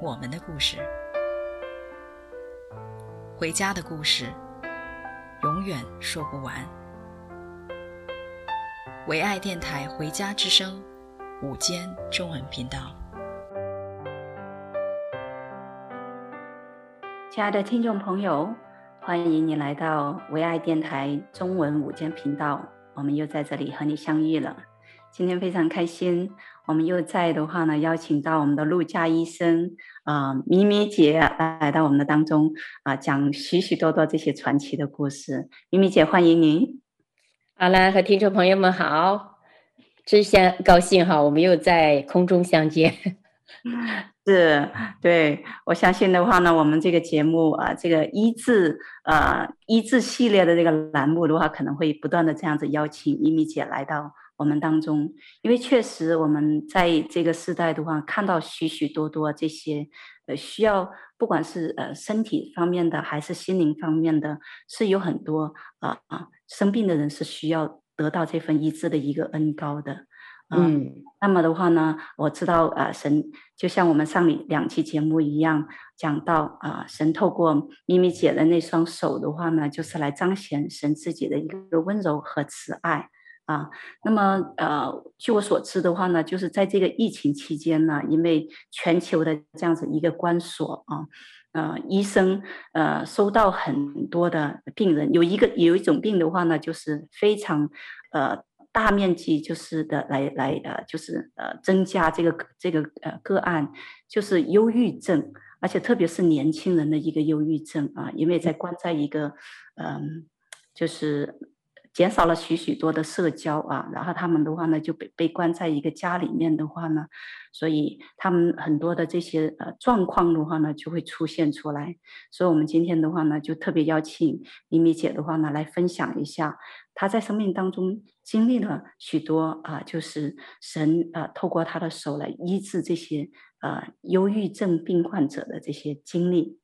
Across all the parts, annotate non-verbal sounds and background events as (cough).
我们的故事，回家的故事。永远说不完。唯爱电台《回家之声》午间中文频道，亲爱的听众朋友，欢迎你来到唯爱电台中文午间频道。我们又在这里和你相遇了，今天非常开心。我们又在的话呢，邀请到我们的陆家医生啊、呃，咪咪姐来到我们的当中啊、呃，讲许许多多这些传奇的故事。咪咪姐，欢迎您。好了，和听众朋友们好，真相高兴哈，我们又在空中相见。(laughs) 是，对，我相信的话呢，我们这个节目啊，这个医治啊医治系列的这个栏目的话，可能会不断的这样子邀请咪咪姐来到。我们当中，因为确实我们在这个时代的话，看到许许多多这些呃需要，不管是呃身体方面的还是心灵方面的，是有很多啊啊、呃、生病的人是需要得到这份医治的一个恩高的。呃、嗯，那么的话呢，我知道啊、呃，神就像我们上两期节目一样讲到啊、呃，神透过咪咪姐的那双手的话呢，就是来彰显神自己的一个温柔和慈爱。啊，那么呃，据我所知的话呢，就是在这个疫情期间呢，因为全球的这样子一个关锁啊，呃，医生呃收到很多的病人，有一个有一种病的话呢，就是非常呃大面积就是的来来呃就是呃增加这个这个呃个案，就是忧郁症，而且特别是年轻人的一个忧郁症啊，因为在关在一个嗯、就是。减少了许许多的社交啊，然后他们的话呢就被被关在一个家里面的话呢，所以他们很多的这些呃状况的话呢就会出现出来。所以我们今天的话呢就特别邀请咪咪姐的话呢来分享一下她在生命当中经历了许多啊，就是神啊透过她的手来医治这些呃忧郁症病患者的这些经历。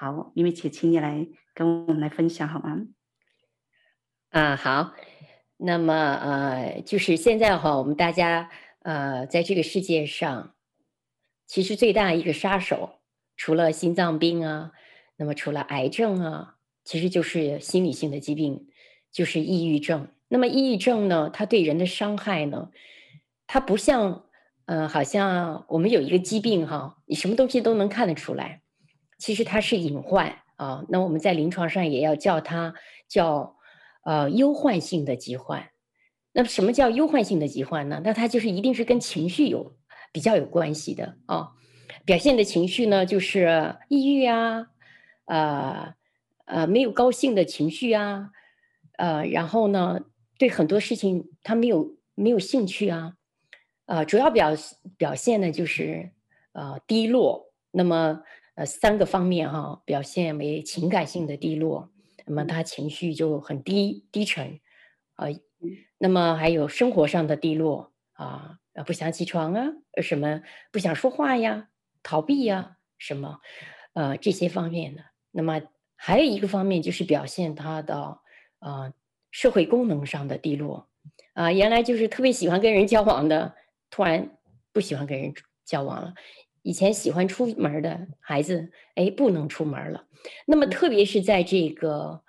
好，咪咪姐，请你来跟我们来分享好吗？啊，好，那么呃，就是现在哈，我们大家呃，在这个世界上，其实最大一个杀手，除了心脏病啊，那么除了癌症啊，其实就是心理性的疾病，就是抑郁症。那么抑郁症呢，它对人的伤害呢，它不像呃，好像我们有一个疾病哈，你什么东西都能看得出来，其实它是隐患啊。那我们在临床上也要叫它叫。呃，忧患性的疾患，那么什么叫忧患性的疾患呢？那它就是一定是跟情绪有比较有关系的啊、表现的情绪呢，就是抑郁啊，呃呃，没有高兴的情绪啊，呃，然后呢，对很多事情他没有没有兴趣啊，呃，主要表表现呢就是呃低落。那么呃三个方面哈、表现为情感性的低落。那么他情绪就很低低沉，啊，那么还有生活上的低落啊，不想起床啊，什么不想说话呀，逃避呀，什么，呃，这些方面的。那么还有一个方面就是表现他的啊社会功能上的低落，啊，原来就是特别喜欢跟人交往的，突然不喜欢跟人交往了。以前喜欢出门的孩子，哎，不能出门了。那么，特别是在这个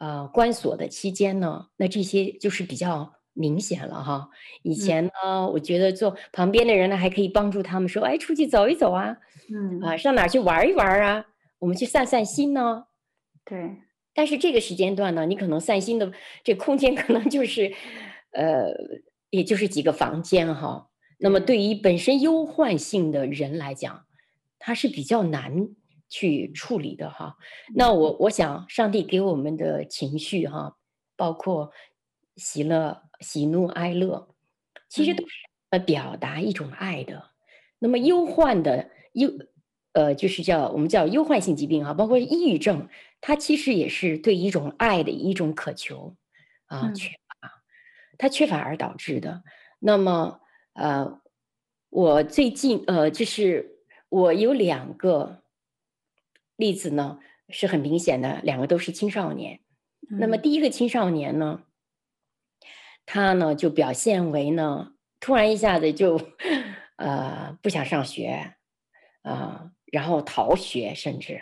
呃关锁的期间呢，那这些就是比较明显了哈。以前呢，嗯、我觉得做旁边的人呢，还可以帮助他们说，哎，出去走一走啊，嗯啊，上哪去玩一玩啊？我们去散散心呢。对。但是这个时间段呢，你可能散心的这空间可能就是，呃，也就是几个房间哈。那么，对于本身忧患性的人来讲，他是比较难去处理的哈。那我我想，上帝给我们的情绪哈，包括喜乐、喜怒哀乐，其实都是呃表达一种爱的。那么忧患的忧呃，就是叫我们叫忧患性疾病啊，包括抑郁症，它其实也是对一种爱的一种渴求啊缺乏，它缺乏而导致的。那么呃，我最近呃，就是我有两个例子呢，是很明显的，两个都是青少年。那么第一个青少年呢，他呢就表现为呢，突然一下子就呃不想上学啊。呃然后逃学，甚至，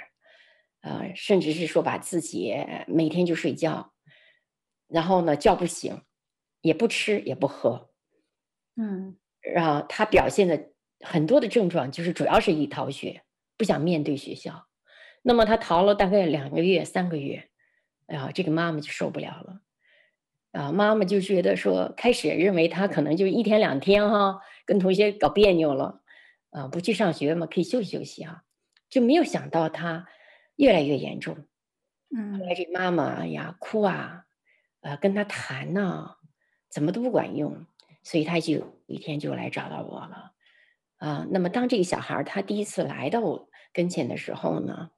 呃，甚至是说把自己每天就睡觉，然后呢叫不醒，也不吃也不喝，嗯，然后他表现的很多的症状就是主要是以逃学，不想面对学校。那么他逃了大概两个月、三个月，哎呀，这个妈妈就受不了了，啊，妈妈就觉得说，开始认为他可能就一天两天哈，跟同学搞别扭了。啊，不去上学嘛，可以休息休息啊，就没有想到他越来越严重。嗯，后来这妈妈哎呀哭啊，呃，跟他谈呢、啊，怎么都不管用，所以他就有一天就来找到我了。啊，那么当这个小孩他第一次来到我跟前的时候呢，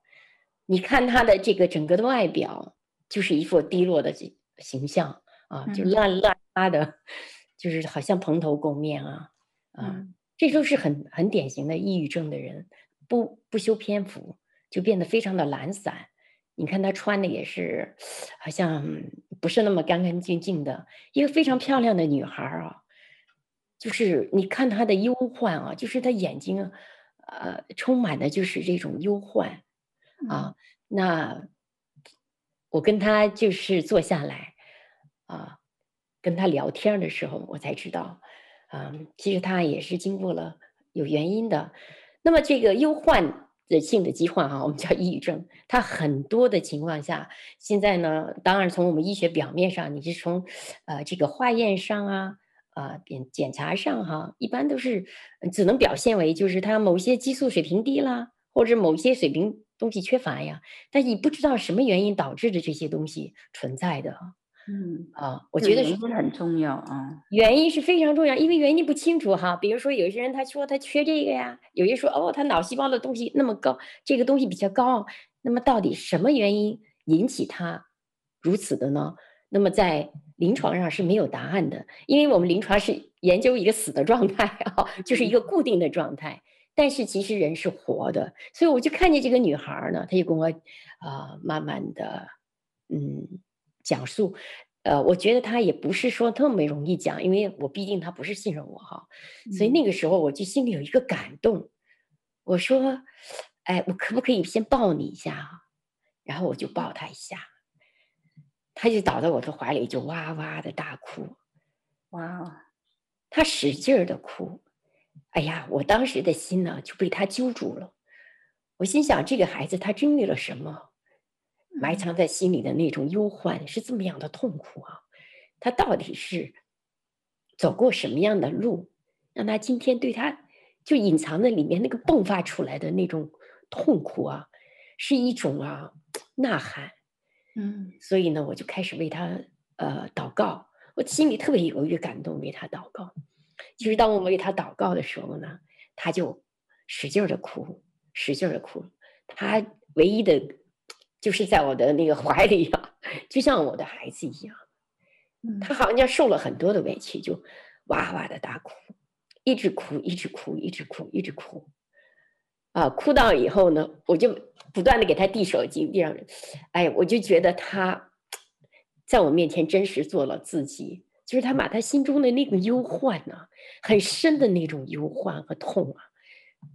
你看他的这个整个的外表，就是一副低落的形象啊，就乱乱拉的，就是好像蓬头垢面啊，啊。嗯这都是很很典型的抑郁症的人，不不修篇幅，就变得非常的懒散。你看他穿的也是，好像不是那么干干净净的。一个非常漂亮的女孩啊，就是你看他的忧患啊，就是他眼睛，呃，充满的就是这种忧患啊。那我跟他就是坐下来啊，跟他聊天的时候，我才知道。啊，其实他也是经过了有原因的。那么这个忧患的性的疾患啊，我们叫抑郁症，它很多的情况下，现在呢，当然从我们医学表面上，你是从呃这个化验上啊啊检检查上哈、啊，一般都是只能表现为就是他某些激素水平低啦，或者某些水平东西缺乏呀，但你不知道什么原因导致的这些东西存在的。嗯啊，我觉得是很重要啊，原因是非常重要，因为原因不清楚哈。比如说，有些人他说他缺这个呀，有些说哦，他脑细胞的东西那么高，这个东西比较高，那么到底什么原因引起他如此的呢？那么在临床上是没有答案的，因为我们临床是研究一个死的状态啊，(laughs) 就是一个固定的状态。但是其实人是活的，所以我就看见这个女孩呢，她就跟我啊、呃，慢慢的嗯。讲述，呃，我觉得她也不是说特别容易讲，因为我毕竟她不是信任我哈，所以那个时候我就心里有一个感动，我说，哎，我可不可以先抱你一下？然后我就抱她一下，他就倒在我的怀里，就哇哇的大哭，哇，他使劲儿的哭，哎呀，我当时的心呢就被他揪住了，我心想这个孩子他经历了什么？埋藏在心里的那种忧患是这么样的痛苦啊！他到底是走过什么样的路，让他今天对他就隐藏在里面那个迸发出来的那种痛苦啊，是一种啊呐喊。嗯，所以呢，我就开始为他呃祷告，我心里特别有一个感动，为他祷告。其实当我们为他祷告的时候呢，他就使劲的哭，使劲的哭。他唯一的。就是在我的那个怀里啊，就像我的孩子一样，他好像受了很多的委屈，就哇哇的大哭，一直哭，一直哭，一直哭，一直哭，啊，哭到以后呢，我就不断的给他递手机，递上，哎，我就觉得他在我面前真实做了自己，就是他把他心中的那个忧患呢、啊，很深的那种忧患和痛啊，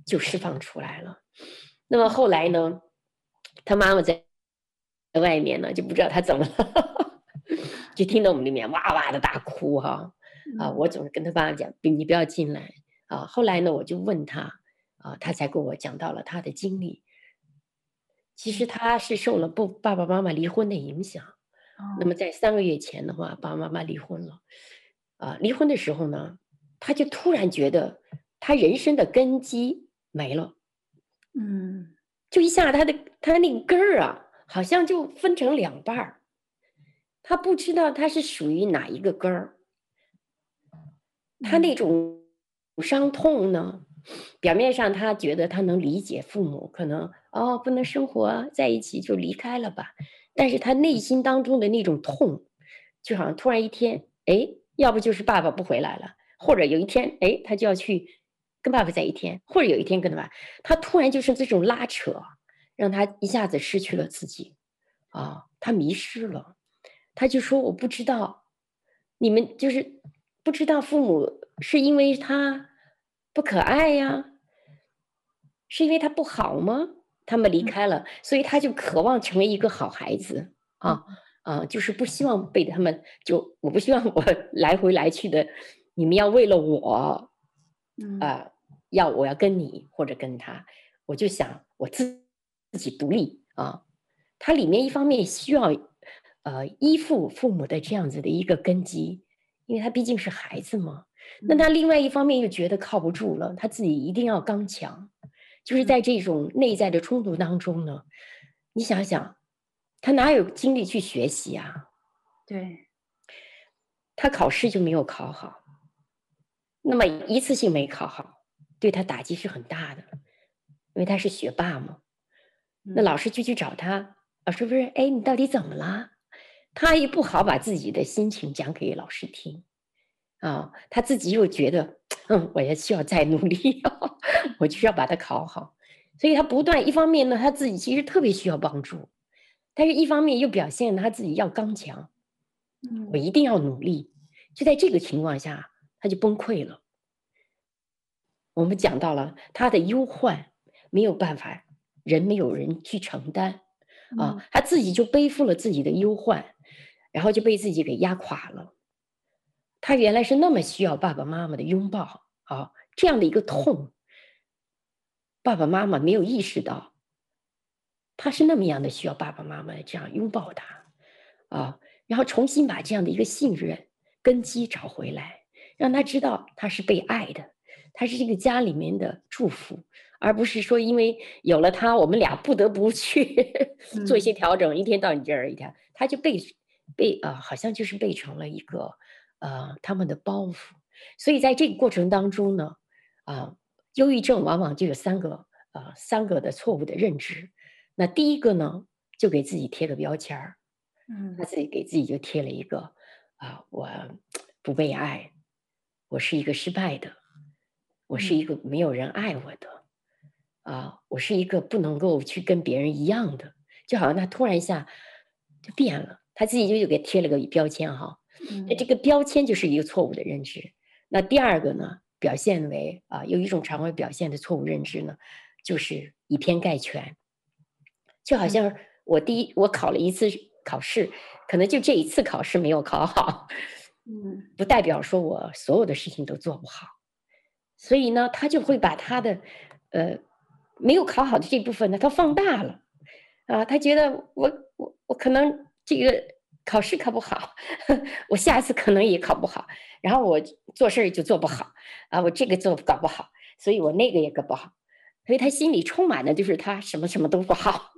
就释放出来了。那么后来呢，他妈妈在。在外面呢，就不知道他怎么了，(laughs) 就听到我们里面哇哇的大哭哈啊，啊！我总是跟他爸爸讲，你不要进来啊。后来呢，我就问他啊，他才跟我讲到了他的经历。其实他是受了不爸爸妈妈离婚的影响，那么在三个月前的话，爸爸妈妈离婚了啊。离婚的时候呢，他就突然觉得他人生的根基没了，嗯，就一下他的他那个根儿啊。好像就分成两半儿，他不知道他是属于哪一个根儿，他那种伤痛呢，表面上他觉得他能理解父母，可能哦不能生活在一起就离开了吧，但是他内心当中的那种痛，就好像突然一天，哎，要不就是爸爸不回来了，或者有一天，哎，他就要去跟爸爸在一天，或者有一天跟他爸，他突然就是这种拉扯，让他一下子失去了自己，啊，他迷失了，他就说我不知道，你们就是不知道父母是因为他。不可爱呀，是因为他不好吗？他们离开了，所以他就渴望成为一个好孩子啊啊，就是不希望被他们就我不希望我 (laughs) 来回来去的，你们要为了我，啊，要我要跟你或者跟他，我就想我自自己独立啊。他里面一方面需要呃依附父母的这样子的一个根基，因为他毕竟是孩子嘛。那他另外一方面又觉得靠不住了，他自己一定要刚强，就是在这种内在的冲突当中呢，你想想，他哪有精力去学习啊？对，他考试就没有考好，那么一次性没考好，对他打击是很大的，因为他是学霸嘛。那老师就去找他，老师不是，哎，你到底怎么了？他也不好把自己的心情讲给老师听。啊、哦，他自己又觉得，嗯，我也需要再努力，(laughs) 我就要把它考好，所以他不断一方面呢，他自己其实特别需要帮助，但是一方面又表现他自己要刚强，我一定要努力，就在这个情况下，他就崩溃了。我们讲到了他的忧患没有办法，人没有人去承担，啊，他自己就背负了自己的忧患，然后就被自己给压垮了。他原来是那么需要爸爸妈妈的拥抱啊，这样的一个痛，爸爸妈妈没有意识到，他是那么样的需要爸爸妈妈这样拥抱他啊，然后重新把这样的一个信任根基找回来，让他知道他是被爱的，他是这个家里面的祝福，而不是说因为有了他，我们俩不得不去 (laughs) 做一些调整，一天到你这儿一天，他就被被啊，好像就是被成了一个。呃，他们的包袱，所以在这个过程当中呢，啊，忧郁症往往就有三个，呃，三个的错误的认知。那第一个呢，就给自己贴个标签儿，嗯，他自己给自己就贴了一个，啊，我不被爱，我是一个失败的，我是一个没有人爱我的，啊，我是一个不能够去跟别人一样的，就好像他突然一下就变了，他自己就又给贴了个标签哈。那这个标签就是一个错误的认知。那第二个呢，表现为啊，有一种常会表现的错误认知呢，就是以偏概全。就好像我第一我考了一次考试，可能就这一次考试没有考好，嗯，(laughs) 不代表说我所有的事情都做不好。所以呢，他就会把他的呃没有考好的这部分呢，他放大了啊，他觉得我我我可能这个。考试考不好，(laughs) 我下次可能也考不好，然后我做事就做不好啊，我这个做搞不好，所以我那个也搞不好，所以他心里充满的就是他什么什么都不好，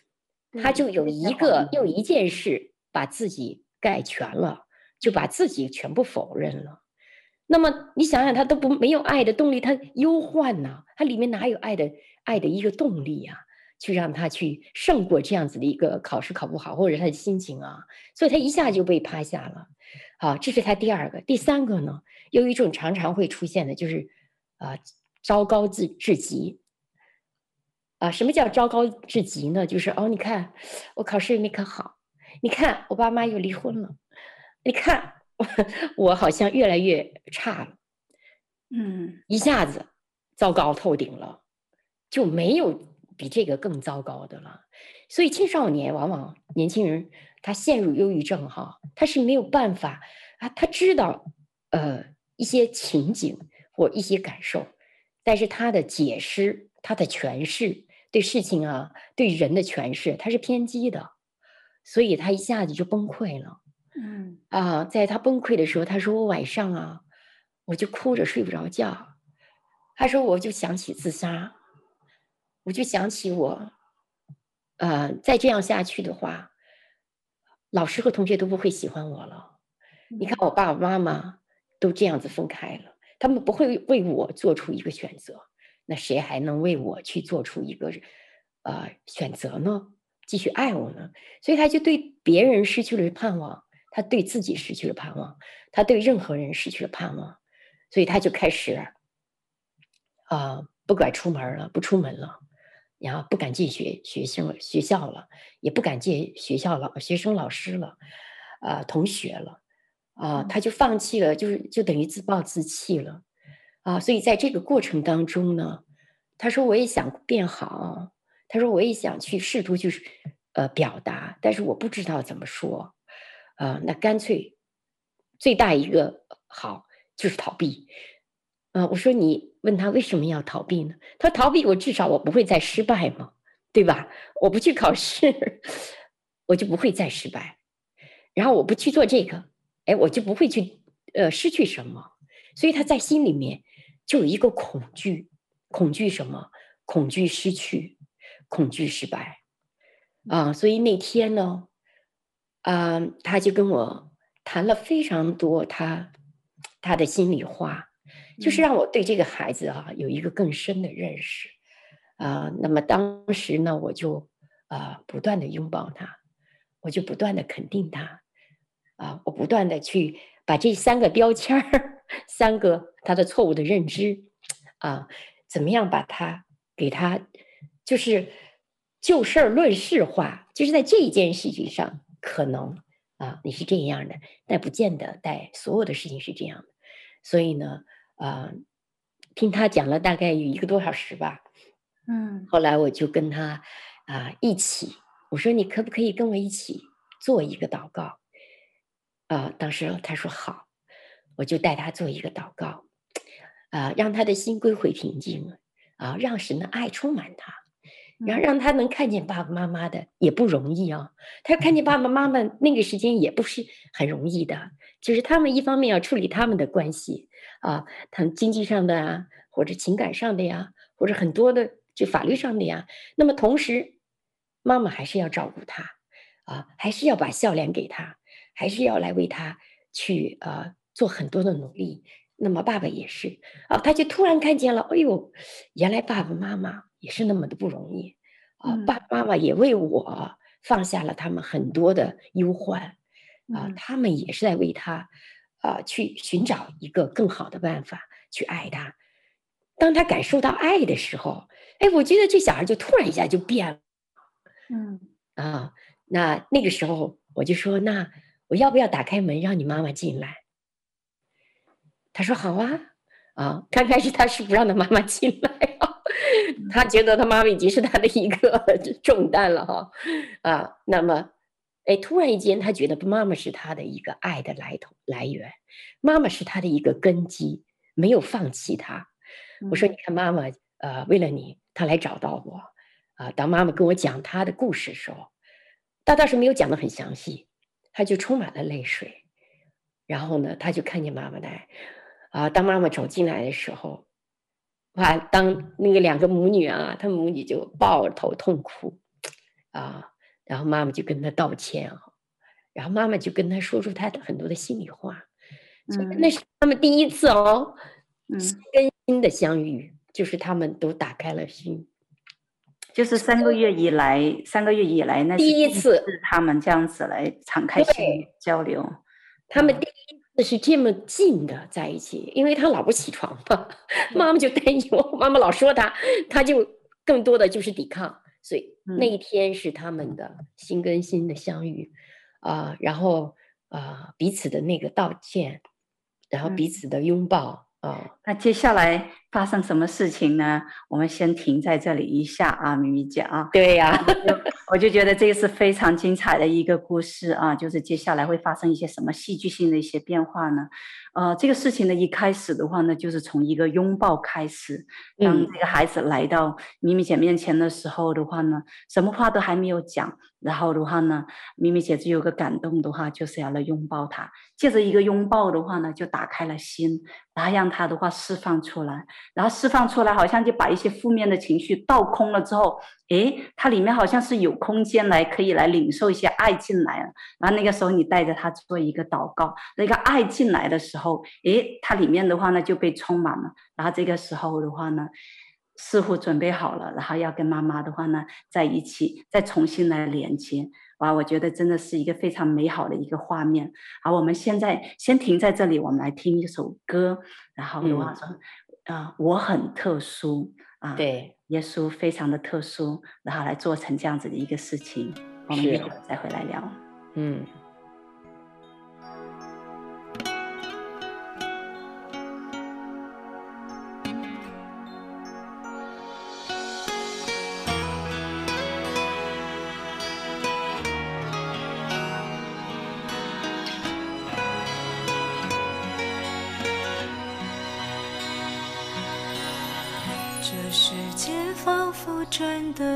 (laughs) 他就有一个又一件事把自己盖全了，就把自己全部否认了。那么你想想，他都不没有爱的动力，他忧患呐，他里面哪有爱的爱的一个动力呀？去让他去胜过这样子的一个考试考不好，或者他的心情啊，所以他一下就被趴下了。好，这是他第二个。第三个呢，有一种常常会出现的，就是啊，糟糕至至极。啊，什么叫糟糕至极呢？就是哦，你看我考试也没考好，你看我爸妈又离婚了，你看我，(laughs) 我好像越来越差了，嗯，一下子糟糕透顶了，就没有。比这个更糟糕的了，所以青少年往往年轻人他陷入忧郁症哈，他是没有办法啊，他知道呃一些情景或一些感受，但是他的解释、他的诠释对事情啊、对人的诠释，他是偏激的，所以他一下子就崩溃了。嗯啊，在他崩溃的时候，他说我晚上啊，我就哭着睡不着觉，他说我就想起自杀。我就想起我，呃，再这样下去的话，老师和同学都不会喜欢我了。你看，我爸爸妈妈都这样子分开了，他们不会为我做出一个选择，那谁还能为我去做出一个呃选择呢？继续爱我呢？所以他就对别人失去了盼望，他对自己失去了盼望，他对任何人失去了盼望，所以他就开始啊、呃，不敢出门了，不出门了，然后不敢进学学生学校了，也不敢见学校老学生老师了，啊、呃，同学了，啊、呃，他就放弃了，就是就等于自暴自弃了。啊，所以在这个过程当中呢，他说我也想变好，他说我也想去试图去呃表达，但是我不知道怎么说，啊，那干脆最大一个好就是逃避，啊，我说你问他为什么要逃避呢？他说逃避我至少我不会再失败嘛，对吧？我不去考试，(laughs) 我就不会再失败，然后我不去做这个，哎，我就不会去呃失去什么，所以他在心里面。就有一个恐惧，恐惧什么？恐惧失去，恐惧失败，啊！所以那天呢，啊，他就跟我谈了非常多他他的心里话，就是让我对这个孩子啊有一个更深的认识，啊，那么当时呢，我就啊不断的拥抱他，我就不断的肯定他，啊，我不断的去把这三个标签儿。三个他的错误的认知，啊，怎么样把他给他，就是就事儿论事化，就是在这一件事情上，可能啊你是这样的，但不见得在所有的事情是这样的。所以呢，啊，听他讲了大概有一个多小时吧，嗯，后来我就跟他啊一起，我说你可不可以跟我一起做一个祷告？啊，当时他说好。我就带他做一个祷告，啊，让他的心归回平静，啊，让神的爱充满他，然后让他能看见爸爸妈妈的也不容易啊。他看见爸爸妈妈那个时间也不是很容易的，就是他们一方面要处理他们的关系啊，他们经济上的啊，或者情感上的呀，或者很多的就法律上的呀。那么同时，妈妈还是要照顾他，啊，还是要把笑脸给他，还是要来为他去啊。做很多的努力，那么爸爸也是啊，他就突然看见了，哎呦，原来爸爸妈妈也是那么的不容易啊，爸爸妈妈也为我放下了他们很多的忧患啊，他们也是在为他啊去寻找一个更好的办法去爱他。当他感受到爱的时候，哎，我觉得这小孩就突然一下就变了，嗯啊，那那个时候我就说，那我要不要打开门让你妈妈进来？他说好啊，啊，刚开始他是不让他妈妈进来啊，他觉得他妈妈已经是他的一个 (laughs) 重担了哈，啊，那么，哎，突然间他觉得妈妈是他的一个爱的来头来源，妈妈是他的一个根基，没有放弃他。我说你看妈妈，呃，为了你，他来找到我，啊，当妈妈跟我讲他的故事的时候，他倒是没有讲的很详细，他就充满了泪水，然后呢，他就看见妈妈来。啊，当妈妈走进来的时候，哇！当那个两个母女啊，她母女就抱头痛哭，啊，然后妈妈就跟他道歉啊，然后妈妈就跟他说出他的很多的心里话，嗯，那是他们第一次哦，心跟心的相遇，就是他们都打开了心，就是三个月以来，三个月以来那第一次他们这样子来敞开心交流，他们第一。次是这么近的在一起，因为他老不起床嘛，(laughs) 妈妈就担忧，妈妈老说他，他就更多的就是抵抗，所以那一天是他们的心跟心的相遇，啊、呃，然后啊、呃、彼此的那个道歉，然后彼此的拥抱啊、呃，那接下来。发生什么事情呢？我们先停在这里一下啊，咪咪姐啊。对呀、啊，我就觉得这个是非常精彩的一个故事啊，就是接下来会发生一些什么戏剧性的一些变化呢？呃，这个事情呢，一开始的话呢，就是从一个拥抱开始。当这个孩子来到咪咪姐面前的时候的话呢，什么话都还没有讲，然后的话呢，咪咪姐就有个感动的话，就是要来拥抱他。借着一个拥抱的话呢，就打开了心，然后让他的话释放出来。然后释放出来，好像就把一些负面的情绪倒空了之后，诶，它里面好像是有空间来可以来领受一些爱进来了。然后那个时候你带着他做一个祷告，那个爱进来的时候，诶，它里面的话呢就被充满了。然后这个时候的话呢，似乎准备好了，然后要跟妈妈的话呢，在一起再重新来连接。哇，我觉得真的是一个非常美好的一个画面。好，我们现在先停在这里，我们来听一首歌。然后的话说，啊、我很特殊啊，对，耶稣非常的特殊，然后来做成这样子的一个事情。我们一会儿再回来聊。嗯。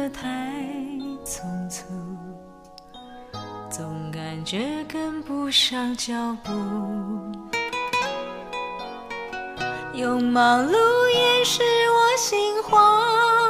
太匆促，总感觉跟不上脚步，用忙碌掩饰我心慌。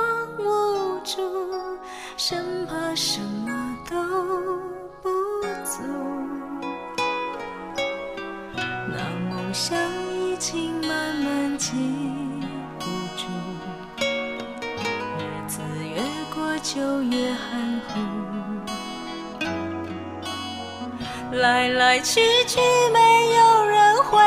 来来去去没有人回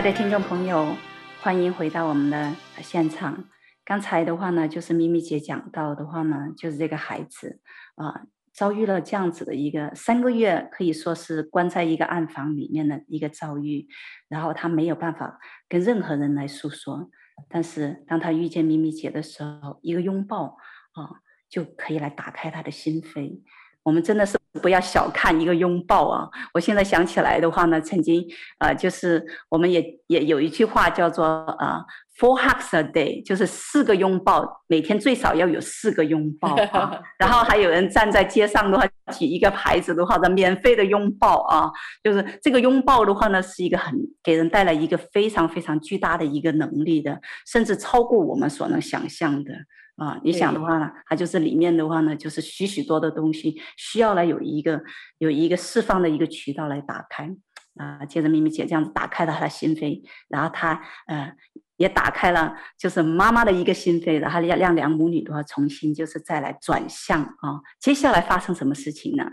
爱的听众朋友，欢迎回到我们的现场。刚才的话呢，就是咪咪姐讲到的话呢，就是这个孩子啊、遭遇了这样子的一个三个月，可以说是关在一个暗房里面的一个遭遇。然后他没有办法跟任何人来诉说，但是当他遇见咪咪姐的时候，一个拥抱啊、就可以来打开他的心扉。我们真的是不要小看一个拥抱啊！我现在想起来的话呢，曾经呃，就是我们也也有一句话叫做呃，Four hugs a day，就是四个拥抱，每天最少要有四个拥抱啊。(laughs) 然后还有人站在街上的话，举一个牌子的话，的免费的拥抱啊，就是这个拥抱的话呢，是一个很给人带来一个非常非常巨大的一个能力的，甚至超过我们所能想象的啊。你想的话呢，它就是里面的话呢，就是许许多的东西需要来有一个有一个释放的一个渠道来打开啊。接着咪咪姐这样子打开了她的心扉，然后她呃。也打开了，就是妈妈的一个心扉，然后让让两母女的话重新就是再来转向啊。接下来发生什么事情呢？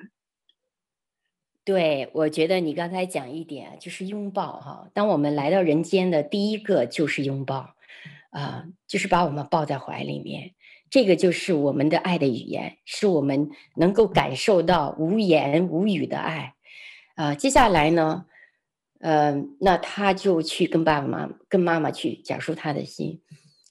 对，我觉得你刚才讲一点就是拥抱哈。当我们来到人间的第一个就是拥抱，啊，就是把我们抱在怀里面，这个就是我们的爱的语言，是我们能够感受到无言无语的爱。啊，接下来呢？呃，那他就去跟爸爸妈妈、跟妈妈去讲述他的心。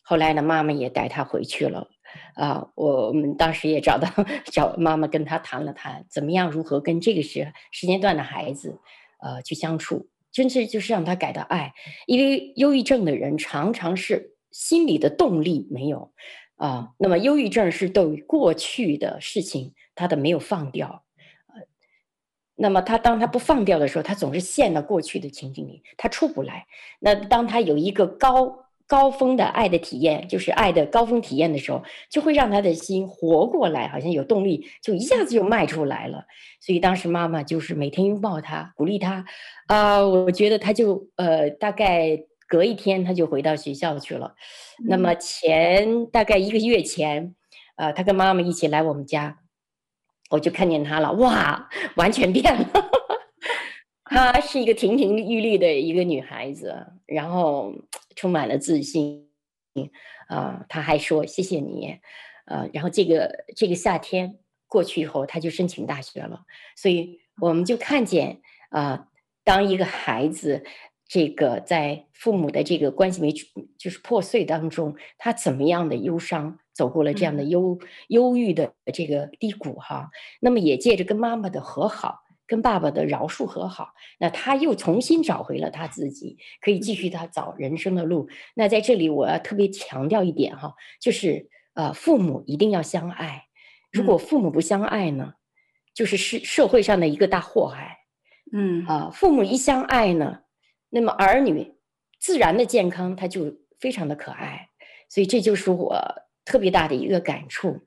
后来呢，妈妈也带他回去了。啊，我们当时也找到找妈妈跟他谈了谈，怎么样如何跟这个时时间段的孩子，呃，去相处，真是就是让他感到爱。因为忧郁症的人常常是心里的动力没有啊。那么忧郁症是对过去的事情他的没有放掉。那么他当他不放掉的时候，他总是陷到过去的情景里，他出不来。那当他有一个高高峰的爱的体验，就是爱的高峰体验的时候，就会让他的心活过来，好像有动力，就一下子就迈出来了。所以当时妈妈就是每天拥抱他，鼓励他。啊、呃，我觉得他就呃，大概隔一天他就回到学校去了。嗯、那么前大概一个月前，呃，他跟妈妈一起来我们家。我就看见他了，哇，完全变了。(laughs) 她是一个亭亭玉立的一个女孩子，然后充满了自信。啊、呃，她还说谢谢你。呃，然后这个这个夏天过去以后，她就申请大学了。所以我们就看见啊、呃，当一个孩子这个在父母的这个关系没就是破碎当中，他怎么样的忧伤。走过了这样的忧忧郁的这个低谷哈，那么也借着跟妈妈的和好，跟爸爸的饶恕和好，那他又重新找回了他自己，可以继续他走人生的路。那在这里我要特别强调一点哈，就是呃，父母一定要相爱，如果父母不相爱呢，就是社社会上的一个大祸害。嗯啊，父母一相爱呢，那么儿女自然的健康他就非常的可爱，所以这就是我。特别大的一个感触，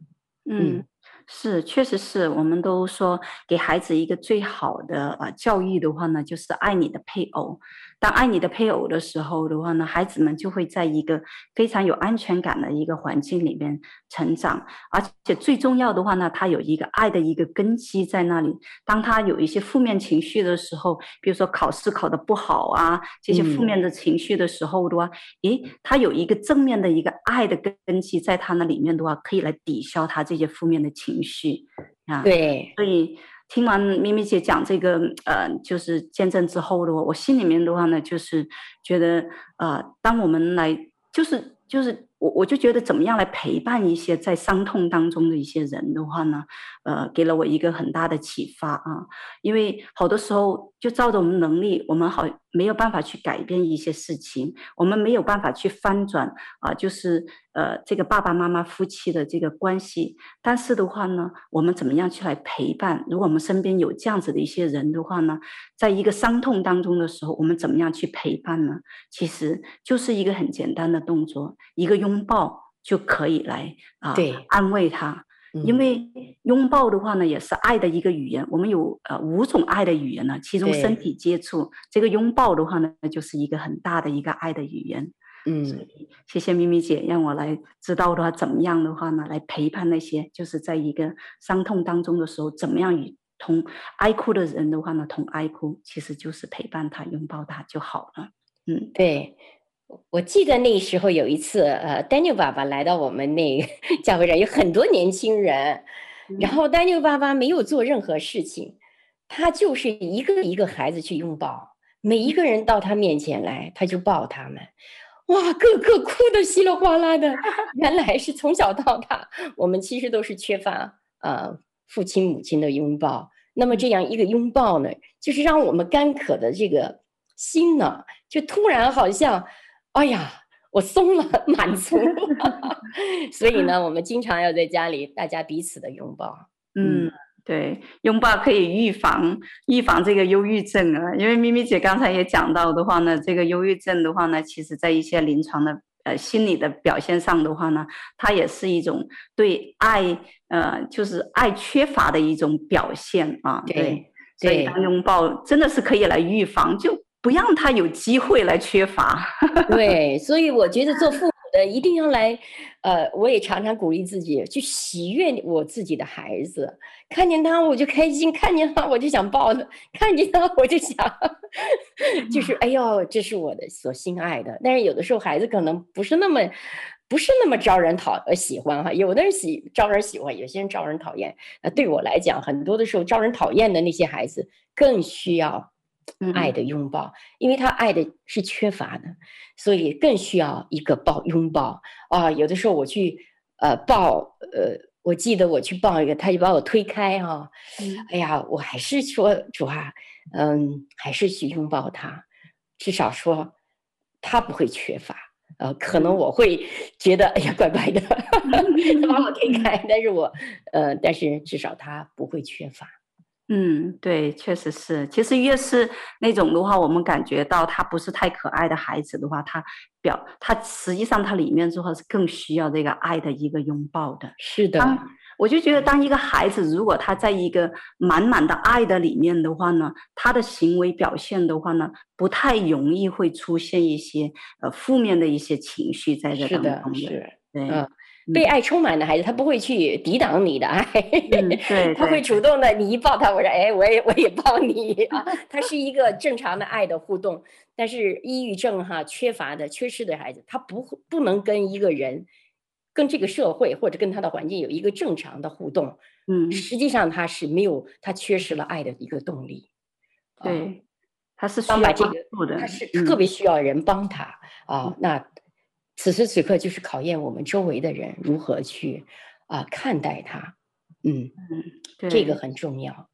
嗯，嗯，是，确实是，我们都说给孩子一个最好的啊教育的话呢，就是爱你的配偶。当爱你的配偶的时候的话呢，孩子们就会在一个非常有安全感的一个环境里面成长，而且最重要的话呢，他有一个爱的一个根基在那里。当他有一些负面情绪的时候，比如说考试考得不好啊，这些负面的情绪的时候的话，嗯、诶，他有一个正面的一个爱的根基在他那里面的话，可以来抵消他这些负面的情绪啊。对，所以。听完咪咪姐讲这个，呃，就是见证之后的话，我心里面的话呢，就是觉得，呃，当我们来，就是就是。我我就觉得怎么样来陪伴一些在伤痛当中的一些人的话呢，呃，给了我一个很大的启发啊。因为好多时候就照着我们能力，我们好没有办法去改变一些事情，我们没有办法去翻转啊，就是呃这个爸爸妈妈夫妻的这个关系。但是的话呢，我们怎么样去来陪伴？如果我们身边有这样子的一些人的话呢，在一个伤痛当中的时候，我们怎么样去陪伴呢？其实就是一个很简单的动作，一个。拥抱就可以来啊，对，安慰他，因为拥抱的话呢，也是爱的一个语言。我们有呃五种爱的语言呢，其中身体接触这个拥抱的话呢，就是一个很大的一个爱的语言。嗯，谢谢咪咪姐，让我来知道的话，怎么样的话呢，来陪伴那些就是在一个伤痛当中的时候，怎么样与同爱哭的人的话呢，同爱哭，其实就是陪伴他，拥抱他就好了。嗯，对。我记得那时候有一次，呃，Daniel 爸爸来到我们那个 (laughs) 教会上，有很多年轻人，然后 Daniel 爸爸没有做任何事情，他就是一个一个孩子去拥抱，每一个人到他面前来，他就抱他们，哇，个个哭得稀里哗啦的。(laughs) 原来是从小到大，我们其实都是缺乏呃父亲母亲的拥抱。那么这样一个拥抱呢，就是让我们干渴的这个心呢，就突然好像。哎呀，我松了，(laughs) 满足。(laughs) 所以呢，我们经常要在家里大家彼此的拥抱。嗯，对，拥抱可以预防预防这个忧郁症啊。因为咪咪姐刚才也讲到的话呢，这个忧郁症的话呢，其实在一些临床的呃心理的表现上的话呢，它也是一种对爱呃就是爱缺乏的一种表现啊。对，对所以当拥抱真的是可以来预防，就不让他有机会来缺乏。(laughs) 对，所以我觉得做父母的一定要来。呃，我也常常鼓励自己去喜悦我自己的孩子，看见他我就开心，看见他我就想抱他，看见他我就想，(laughs) 就是哎呦，这是我的所心爱的。但是有的时候孩子可能不是那么，不是那么招人讨呃喜欢哈，有的人喜招人喜欢，有些人招人讨厌。那对我来讲，很多的时候招人讨厌的那些孩子更需要。爱的拥抱，因为他爱的是缺乏的，所以更需要一个抱拥抱啊。有的时候我去呃抱呃，我记得我去抱一个，他就把我推开哈、啊。哎呀，我还是说主啊，嗯，还是去拥抱他，至少说他不会缺乏。呃，可能我会觉得哎呀怪怪的，(laughs) 他把我推开，但是我呃，但是至少他不会缺乏。嗯，对，确实是。其实越是那种的话，我们感觉到他不是太可爱的孩子的话，他表他实际上他里面之后是更需要这个爱的一个拥抱的。是的，我就觉得当一个孩子如果他在一个满满的爱的里面的话呢，他的行为表现的话呢，不太容易会出现一些呃负面的一些情绪在这当中的。是的，是，对。嗯被爱充满的孩子，他不会去抵挡你的爱，(laughs) 嗯、对，他会主动的。你一抱他，我说，哎，我也我也抱你 (laughs) 啊。他是一个正常的爱的互动。但是抑郁症哈，缺乏的、缺失的孩子，他不不能跟一个人、跟这个社会或者跟他的环境有一个正常的互动。嗯，实际上他是没有，他缺失了爱的一个动力。对，他是需要帮助的，他是特别需要人帮他啊、嗯。那。此时此刻就是考验我们周围的人如何去啊、呃、看待他，嗯嗯，这个很重要。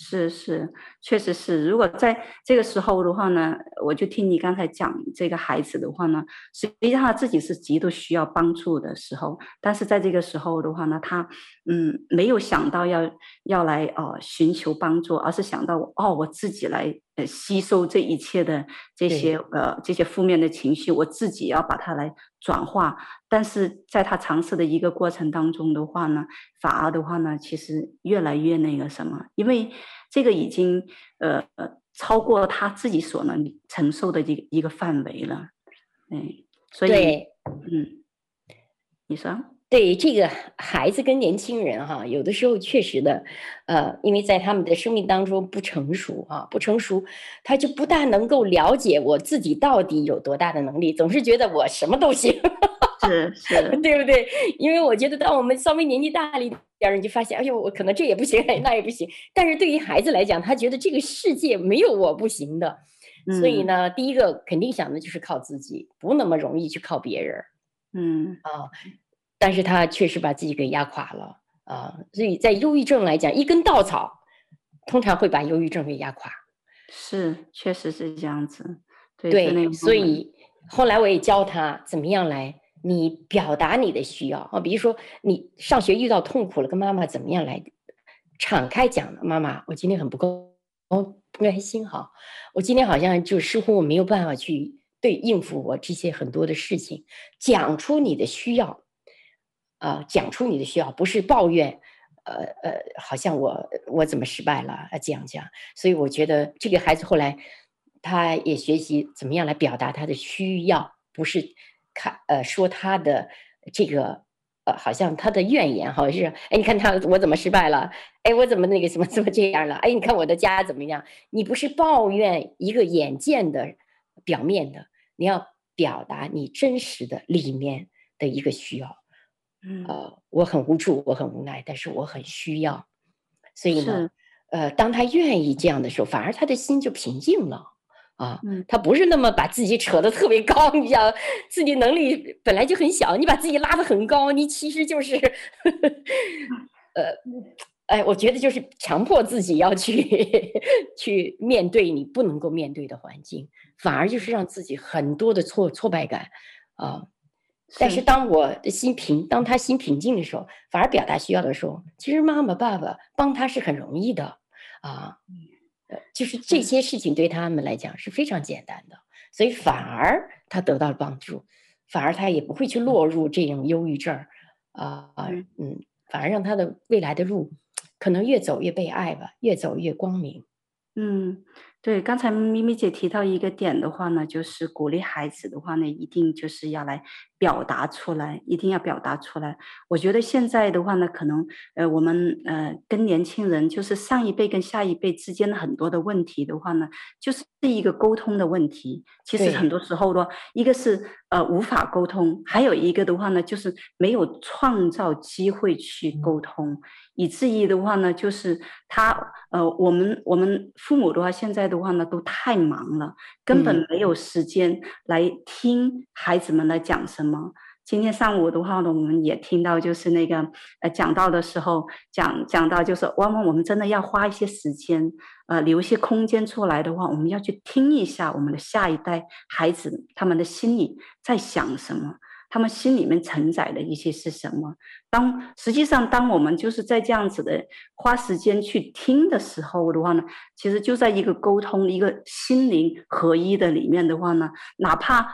是是，确实是。如果在这个时候的话呢，我就听你刚才讲这个孩子的话呢，实际上他自己是极度需要帮助的时候，但是在这个时候的话呢，他嗯没有想到要要来哦、呃、寻求帮助，而是想到哦我自己来呃吸收这一切的这些呃这些负面的情绪，我自己要把它来转化。但是在他尝试的一个过程当中的话呢，反而的话呢，其实越来越那个什么，因为这个已经呃呃超过他自己所能承受的一个一个范围了，嗯，所以，嗯，你说对这个孩子跟年轻人哈，有的时候确实的，呃，因为在他们的生命当中不成熟啊，不成熟，他就不大能够了解我自己到底有多大的能力，总是觉得我什么都行。是是，(laughs) 对不对？因为我觉得，当我们稍微年纪大了一点，你就发现，哎呦，我可能这也不行，那也不行。但是对于孩子来讲，他觉得这个世界没有我不行的。所以呢，第一个肯定想的就是靠自己，不那么容易去靠别人。嗯啊，但是他确实把自己给压垮了啊。所以在忧郁症来讲，一根稻草通常会把忧郁症给压垮。是，确实是这样子。对，对，所以后来我也教他怎么样来。你表达你的需要啊，比如说你上学遇到痛苦了，跟妈妈怎么样来敞开讲呢？妈妈，我今天很不够哦，不开心哈，我今天好像就似乎我没有办法去对应付我这些很多的事情，讲出你的需要啊，讲出你的需要，不是抱怨，呃呃，好像我我怎么失败了啊，这样讲。所以我觉得这个孩子后来他也学习怎么样来表达他的需要，不是。看，呃，说他的这个，呃，好像他的怨言，好像是，哎，你看他我怎么失败了？哎，我怎么那个什么怎么这样了？哎，你看我的家怎么样？你不是抱怨一个眼见的、表面的，你要表达你真实的里面的一个需要。嗯，呃，我很无助，我很无奈，但是我很需要。所以呢，呃，当他愿意这样的时候，反而他的心就平静了。啊，他不是那么把自己扯得特别高，你想自己能力本来就很小，你把自己拉得很高，你其实就是，呵呵呃，哎，我觉得就是强迫自己要去 (laughs) 去面对你不能够面对的环境，反而就是让自己很多的挫挫败感，啊。但是当我的心平，当他心平静的时候，反而表达需要的时候，其实妈妈爸爸帮他是很容易的啊。呃，就是这些事情对他们来讲是非常简单的，所以反而他得到了帮助，反而他也不会去落入这种忧郁症啊，嗯，反而让他的未来的路可能越走越被爱吧，越走越光明。嗯。对，刚才咪咪姐提到一个点的话呢，就是鼓励孩子的话呢，一定就是要来表达出来，一定要表达出来。我觉得现在的话呢，可能呃，我们呃跟年轻人，就是上一辈跟下一辈之间的很多的问题的话呢，就是一个沟通的问题。其实很多时候呢，一个是呃无法沟通，还有一个的话呢，就是没有创造机会去沟通。嗯以至于的话呢，就是他呃，我们我们父母的话，现在的话呢，都太忙了，根本没有时间来听孩子们来讲什么。么、今天上午的话呢，我们也听到，就是那个呃讲到的时候，讲讲到就是，往往我们真的要花一些时间，呃，留一些空间出来的话，我们要去听一下我们的下一代孩子他们的心里在想什么。他们心里面承载的一些是什么？当实际上，当我们就是在这样子的花时间去听的时候的话呢，其实就在一个沟通、一个心灵合一的里面的话呢，哪怕。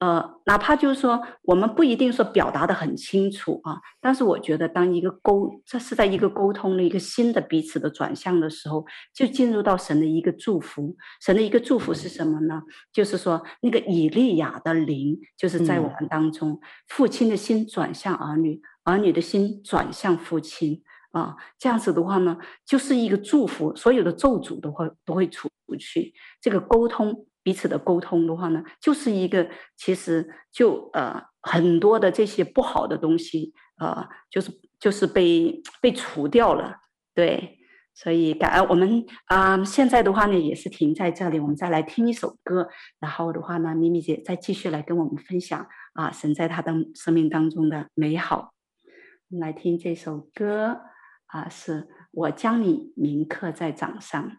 呃，哪怕就是说，我们不一定说表达的很清楚啊，但是我觉得，当一个沟，这是在一个沟通的一个新的彼此的转向的时候，就进入到神的一个祝福。神的一个祝福是什么呢？就是说，那个以利亚的灵，就是在我们当中，父亲的心转向儿女，儿女的心转向父亲啊，这样子的话呢，就是一个祝福，所有的咒诅都会都会除去。这个沟通。彼此的沟通的话呢，就是一个其实就呃很多的这些不好的东西呃，就是就是被被除掉了，对，所以感恩我们啊、现在的话呢也是停在这里，我们再来听一首歌，然后的话呢，咪咪姐再继续来跟我们分享啊，神在她的生命当中的美好，我们来听这首歌啊，是我将你铭刻在掌上。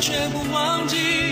却不忘记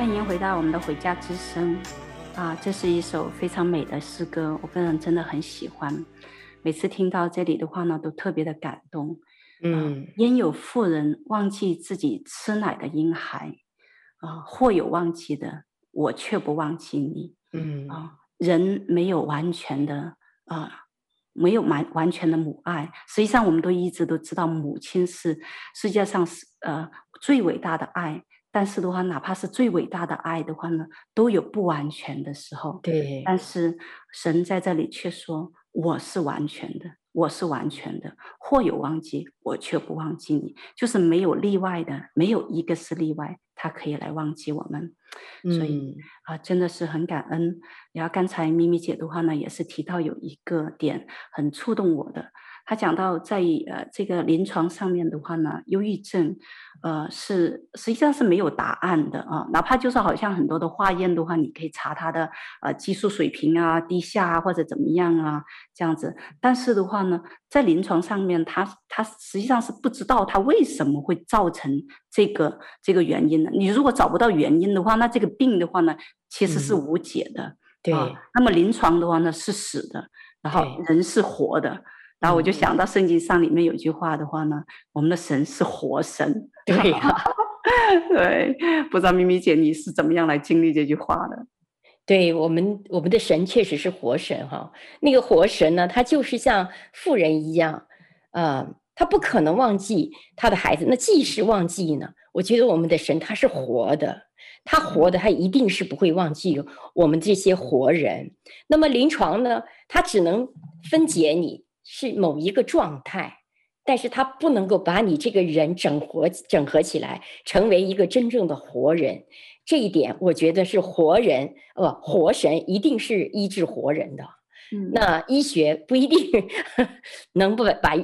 欢迎回到我们的《回家之声》啊，这是一首非常美的诗歌，我个人真的很喜欢。每次听到这里的话呢，都特别的感动。嗯，焉有妇人忘记自己吃奶的婴孩啊？或有忘记的，我却不忘记你。嗯啊，人没有完全的啊，没有完完全的母爱。实际上，我们都一直都知道，母亲是世界上是呃最伟大的爱。但是的话，哪怕是最伟大的爱的话呢，都有不完全的时候。对。但是神在这里却说：“我是完全的，我是完全的。或有忘记，我却不忘记你。就是没有例外的，没有一个是例外，他可以来忘记我们。所以、嗯、啊，真的是很感恩。然后刚才咪咪姐的话呢，也是提到有一个点很触动我的。他讲到在呃这个临床上面的话呢，忧郁症。”呃，是实际上是没有答案的啊，哪怕就是好像很多的化验的话，你可以查他的呃激素水平啊、低下啊或者怎么样啊这样子，但是的话呢，在临床上面，他他实际上是不知道他为什么会造成这个这个原因的。你如果找不到原因的话，那这个病的话呢，其实是无解的。嗯、对、啊，那么临床的话呢是死的，然后人是活的。然后我就想到圣经上里面有句话的话呢，我们的神是活神。(laughs) 对呀，(laughs) 对，不知道咪咪姐你是怎么样来经历这句话的？对我们，我们的神确实是活神哈。那个活神呢，他就是像富人一样，呃，他不可能忘记他的孩子。那即使忘记呢，我觉得我们的神他是活的，他活的，他一定是不会忘记我们这些活人。那么临床呢，他只能分解你。是某一个状态，但是他不能够把你这个人整合整合起来，成为一个真正的活人。这一点，我觉得是活人，呃，活神一定是医治活人的。嗯，那医学不一定 (laughs) 能不把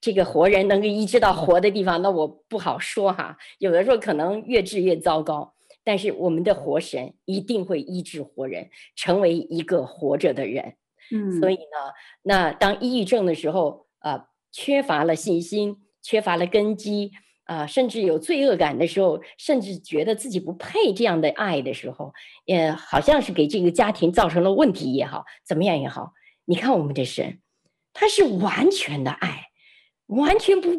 这个活人能够医治到活的地方，那我不好说哈。有的时候可能越治越糟糕，但是我们的活神一定会医治活人，成为一个活着的人。嗯，所以呢，那当抑郁症的时候，啊、呃，缺乏了信心，缺乏了根基，啊、呃，甚至有罪恶感的时候，甚至觉得自己不配这样的爱的时候，也好像是给这个家庭造成了问题也好，怎么样也好，你看我们的神，他是完全的爱，完全不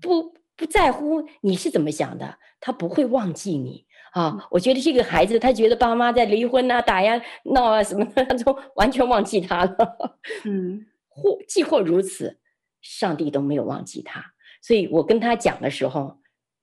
不不在乎你是怎么想的，他不会忘记你。啊，我觉得这个孩子，他觉得爸妈在离婚呐、啊、打呀、闹啊什么的，他都完全忘记他了。嗯，(laughs) 或既或如此，上帝都没有忘记他。所以我跟他讲的时候，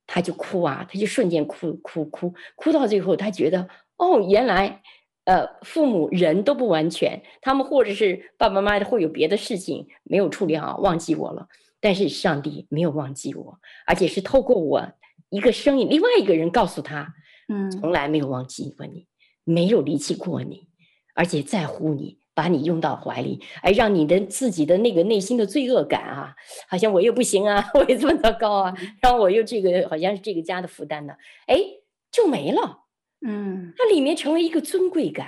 他就哭啊，他就瞬间哭哭哭，哭到最后，他觉得哦，原来呃，父母人都不完全，他们或者是爸爸妈妈会有别的事情没有处理好，忘记我了。但是上帝没有忘记我，而且是透过我一个声音，另外一个人告诉他。嗯，从来没有忘记过你，没有离弃过你，而且在乎你，把你拥到怀里，哎让你的自己的那个内心的罪恶感啊，好像我又不行啊，(laughs) 我也这么糟糕啊，然后我又这个好像是这个家的负担呢，哎，就没了。嗯，它里面成为一个尊贵感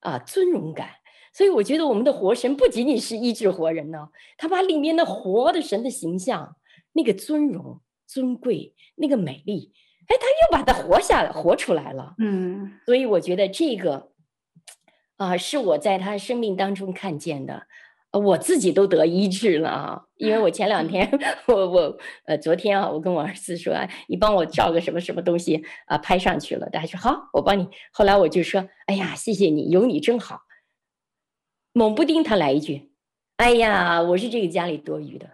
啊，尊荣感。所以我觉得我们的活神不仅仅是医治活人呢，他把里面的活的神的形象，那个尊荣、尊贵、那个美丽。哎，他又把它活下来，活出来了。嗯，所以我觉得这个啊、呃，是我在他生命当中看见的，呃、我自己都得医治了啊。因为我前两天，(laughs) 我我呃，昨天啊，我跟我儿子说，你帮我照个什么什么东西啊、呃，拍上去了。他说好，我帮你。后来我就说，哎呀，谢谢你，有你真好。猛不丁他来一句，哎呀，我是这个家里多余的，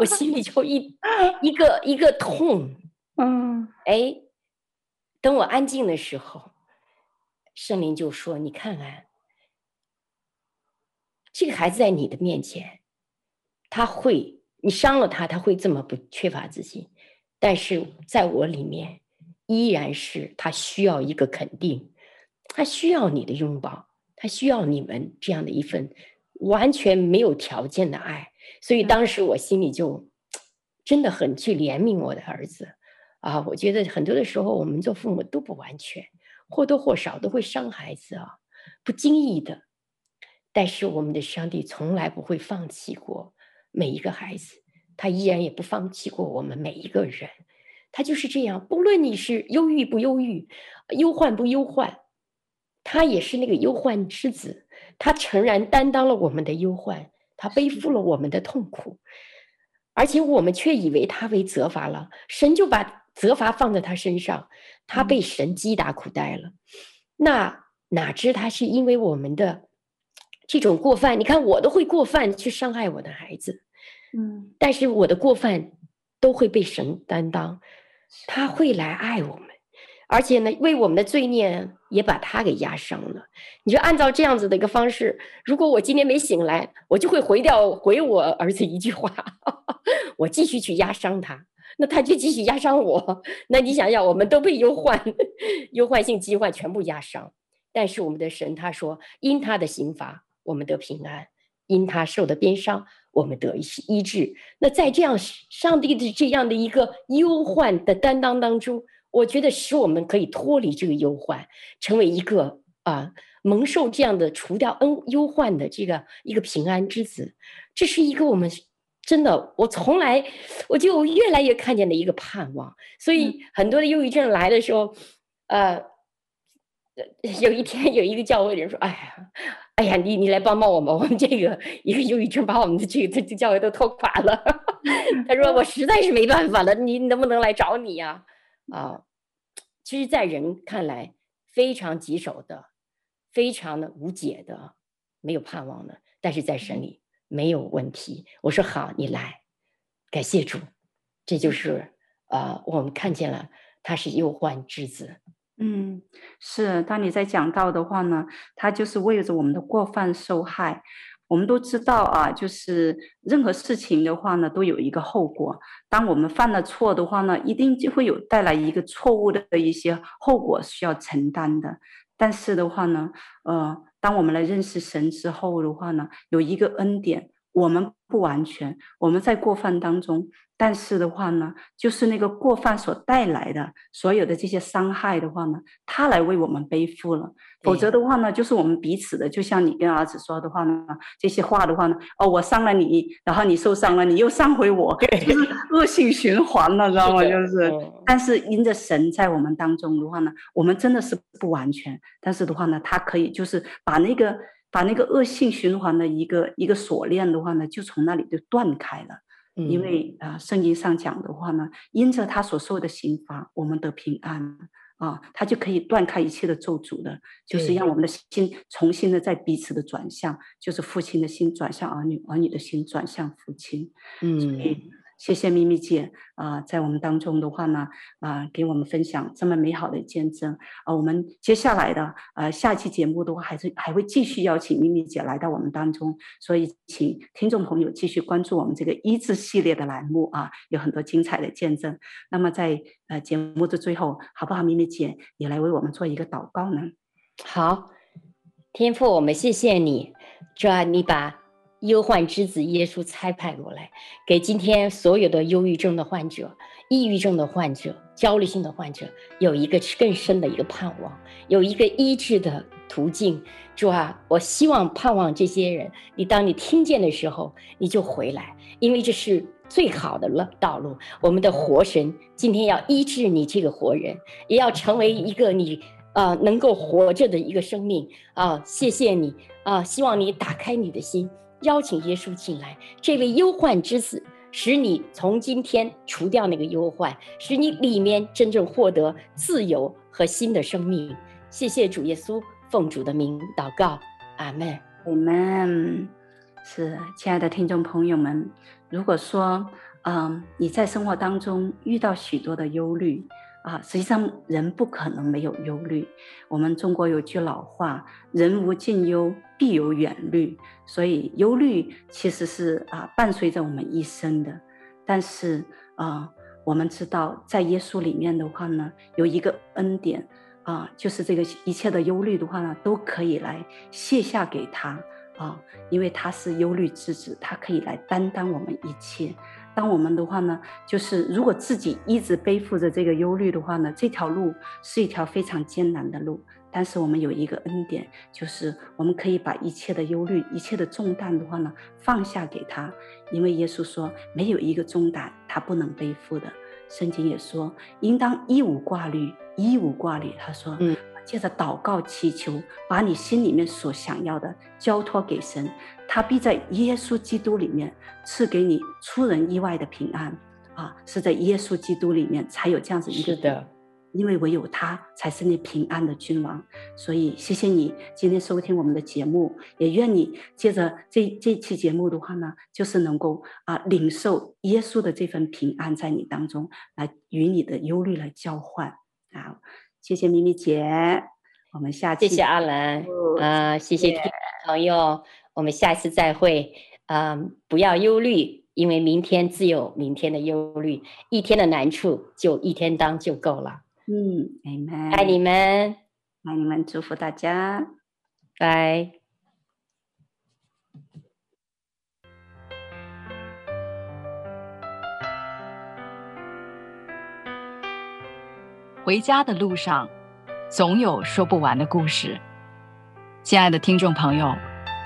我心里就一一个一个痛。嗯，哎，等我安静的时候，圣灵就说：“你看看，这个孩子在你的面前，他会，你伤了他，他会这么不缺乏自信，但是在我里面，依然是他需要一个肯定，他需要你的拥抱，他需要你们这样的一份完全没有条件的爱。所以当时我心里就真的很去怜悯我的儿子。”啊，我觉得很多的时候，我们做父母都不完全，或多或少都会伤孩子啊，不经意的。但是我们的上帝从来不会放弃过每一个孩子，他依然也不放弃过我们每一个人。他就是这样。不论你是忧郁不忧郁，忧患不忧患，他也是那个忧患之子。他诚然担当了我们的忧患，他背负了我们的痛苦，而且我们却以为他为责罚了，神就把责罚放在他身上，他被神击打苦待了。那哪知他是因为我们的这种过犯？你看我都会过犯去伤害我的孩子，嗯，但是我的过犯都会被神担当，他会来爱我们，而且呢，为我们的罪孽也把他给压伤了。你就按照这样子的一个方式，如果我今天没醒来，我就会回掉回我儿子一句话，(laughs) 我继续去压伤他。那他就继续压伤我，(laughs) 那你想想，我们都被忧患、(laughs) 忧患性疾患全部压伤，但是我们的神他说，因他的刑罚，我们得平安；因他受的鞭伤，我们得医治。那在这样上帝的这样的一个忧患的担当当中，我觉得使我们可以脱离这个忧患，成为一个啊蒙受这样的除掉恩忧患的这个一个平安之子。这是一个我们。真的，我从来我就越来越看见了一个盼望，所以很多的忧郁症来的时候，呃，有一天有一个教会的人说：“哎呀，哎呀，你你来帮帮我们，我们这个一个忧郁症把我们的这个这个教会都拖垮了。(laughs) ”他说：“我实在是没办法了，你能不能来找你呀？”啊，其实，在人看来非常棘手的，非常的无解的，没有盼望的，但是在神里。没有问题，我说好，你来，感谢主，这就是呃，我们看见了他是忧患之子，嗯，是。当你在讲到的话呢，他就是为着我们的过犯受害。我们都知道啊，就是任何事情的话呢，都有一个后果。当我们犯了错的话呢，一定就会有带来一个错误的一些后果需要承担的。但是的话呢，呃。当我们来认识神之后的话呢，有一个恩典，我们不完全，我们在过犯当中。但是的话呢，就是那个过犯所带来的所有的这些伤害的话呢，他来为我们背负了。否则的话呢，就是我们彼此的，就像你跟儿子说的话呢，这些话的话呢，哦，我伤了你，然后你受伤了，你又伤回我，就是恶性循环了，知道吗？就是。但是因着神在我们当中的话呢，我们真的是不完全，但是的话呢，他可以就是把那个把那个恶性循环的一个一个锁链的话呢，就从那里就断开了。因为啊，圣经上讲的话呢，因着他所受的刑罚，我们得平安啊，他就可以断开一切的咒诅的，就是让我们的心重新的在彼此的转向，就是父亲的心转向儿女，儿女的心转向父亲。嗯。所以谢谢咪咪姐啊、在我们当中的话呢，啊、给我们分享这么美好的见证啊、我们接下来的呃下期节目的话，还是还会继续邀请咪咪姐来到我们当中，所以请听众朋友继续关注我们这个医治系列的栏目啊，有很多精彩的见证。那么在呃节目的最后，好不好？咪咪姐也来为我们做一个祷告呢？好，天父，我们谢谢你，主啊，你把。忧患之子耶稣差派过来，给今天所有的忧郁症的患者、抑郁症的患者、焦虑性的患者，有一个更深的一个盼望，有一个医治的途径。主啊，我希望盼望这些人，你当你听见的时候，你就回来，因为这是最好的了道路。我们的活神今天要医治你这个活人，也要成为一个你啊、呃、能够活着的一个生命啊！谢谢你啊！希望你打开你的心。邀请耶稣进来，这位忧患之子，使你从今天除掉那个忧患，使你里面真正获得自由和新的生命。谢谢主耶稣，奉主的名祷告，阿门，阿门。是，亲爱的听众朋友们，如果说，嗯，你在生活当中遇到许多的忧虑。啊，实际上人不可能没有忧虑。我们中国有句老话：“人无近忧，必有远虑。”所以忧虑其实是啊伴随着我们一生的。但是啊，我们知道在耶稣里面的话呢，有一个恩典啊，就是这个一切的忧虑的话呢，都可以来卸下给他啊，因为他是忧虑之子，他可以来担当我们一切。当我们的话呢，就是如果自己一直背负着这个忧虑的话呢，这条路是一条非常艰难的路。但是我们有一个恩典，就是我们可以把一切的忧虑、一切的重担的话呢，放下给他，因为耶稣说，没有一个重担他不能背负的。圣经也说，应当一无挂虑，一无挂虑。他说，嗯，借着祷告祈求，把你心里面所想要的交托给神，他必在耶稣基督里面赐给你出人意外的平安。啊，是在耶稣基督里面才有这样子一个。是的。因为唯有他才是那平安的君王，所以谢谢你今天收听我们的节目，也愿你借着这这期节目的话呢，就是能够啊领受耶稣的这份平安在你当中，来与你的忧虑来交换啊！谢谢咪咪姐，我们下期谢谢阿兰啊，谢谢朋友，我们下次再会嗯！不要忧虑，因为明天自有明天的忧虑，一天的难处就一天当就够了。嗯，Amen，爱你们，爱你们，祝福大家，拜。回家的路上，总有说不完的故事。亲爱的听众朋友，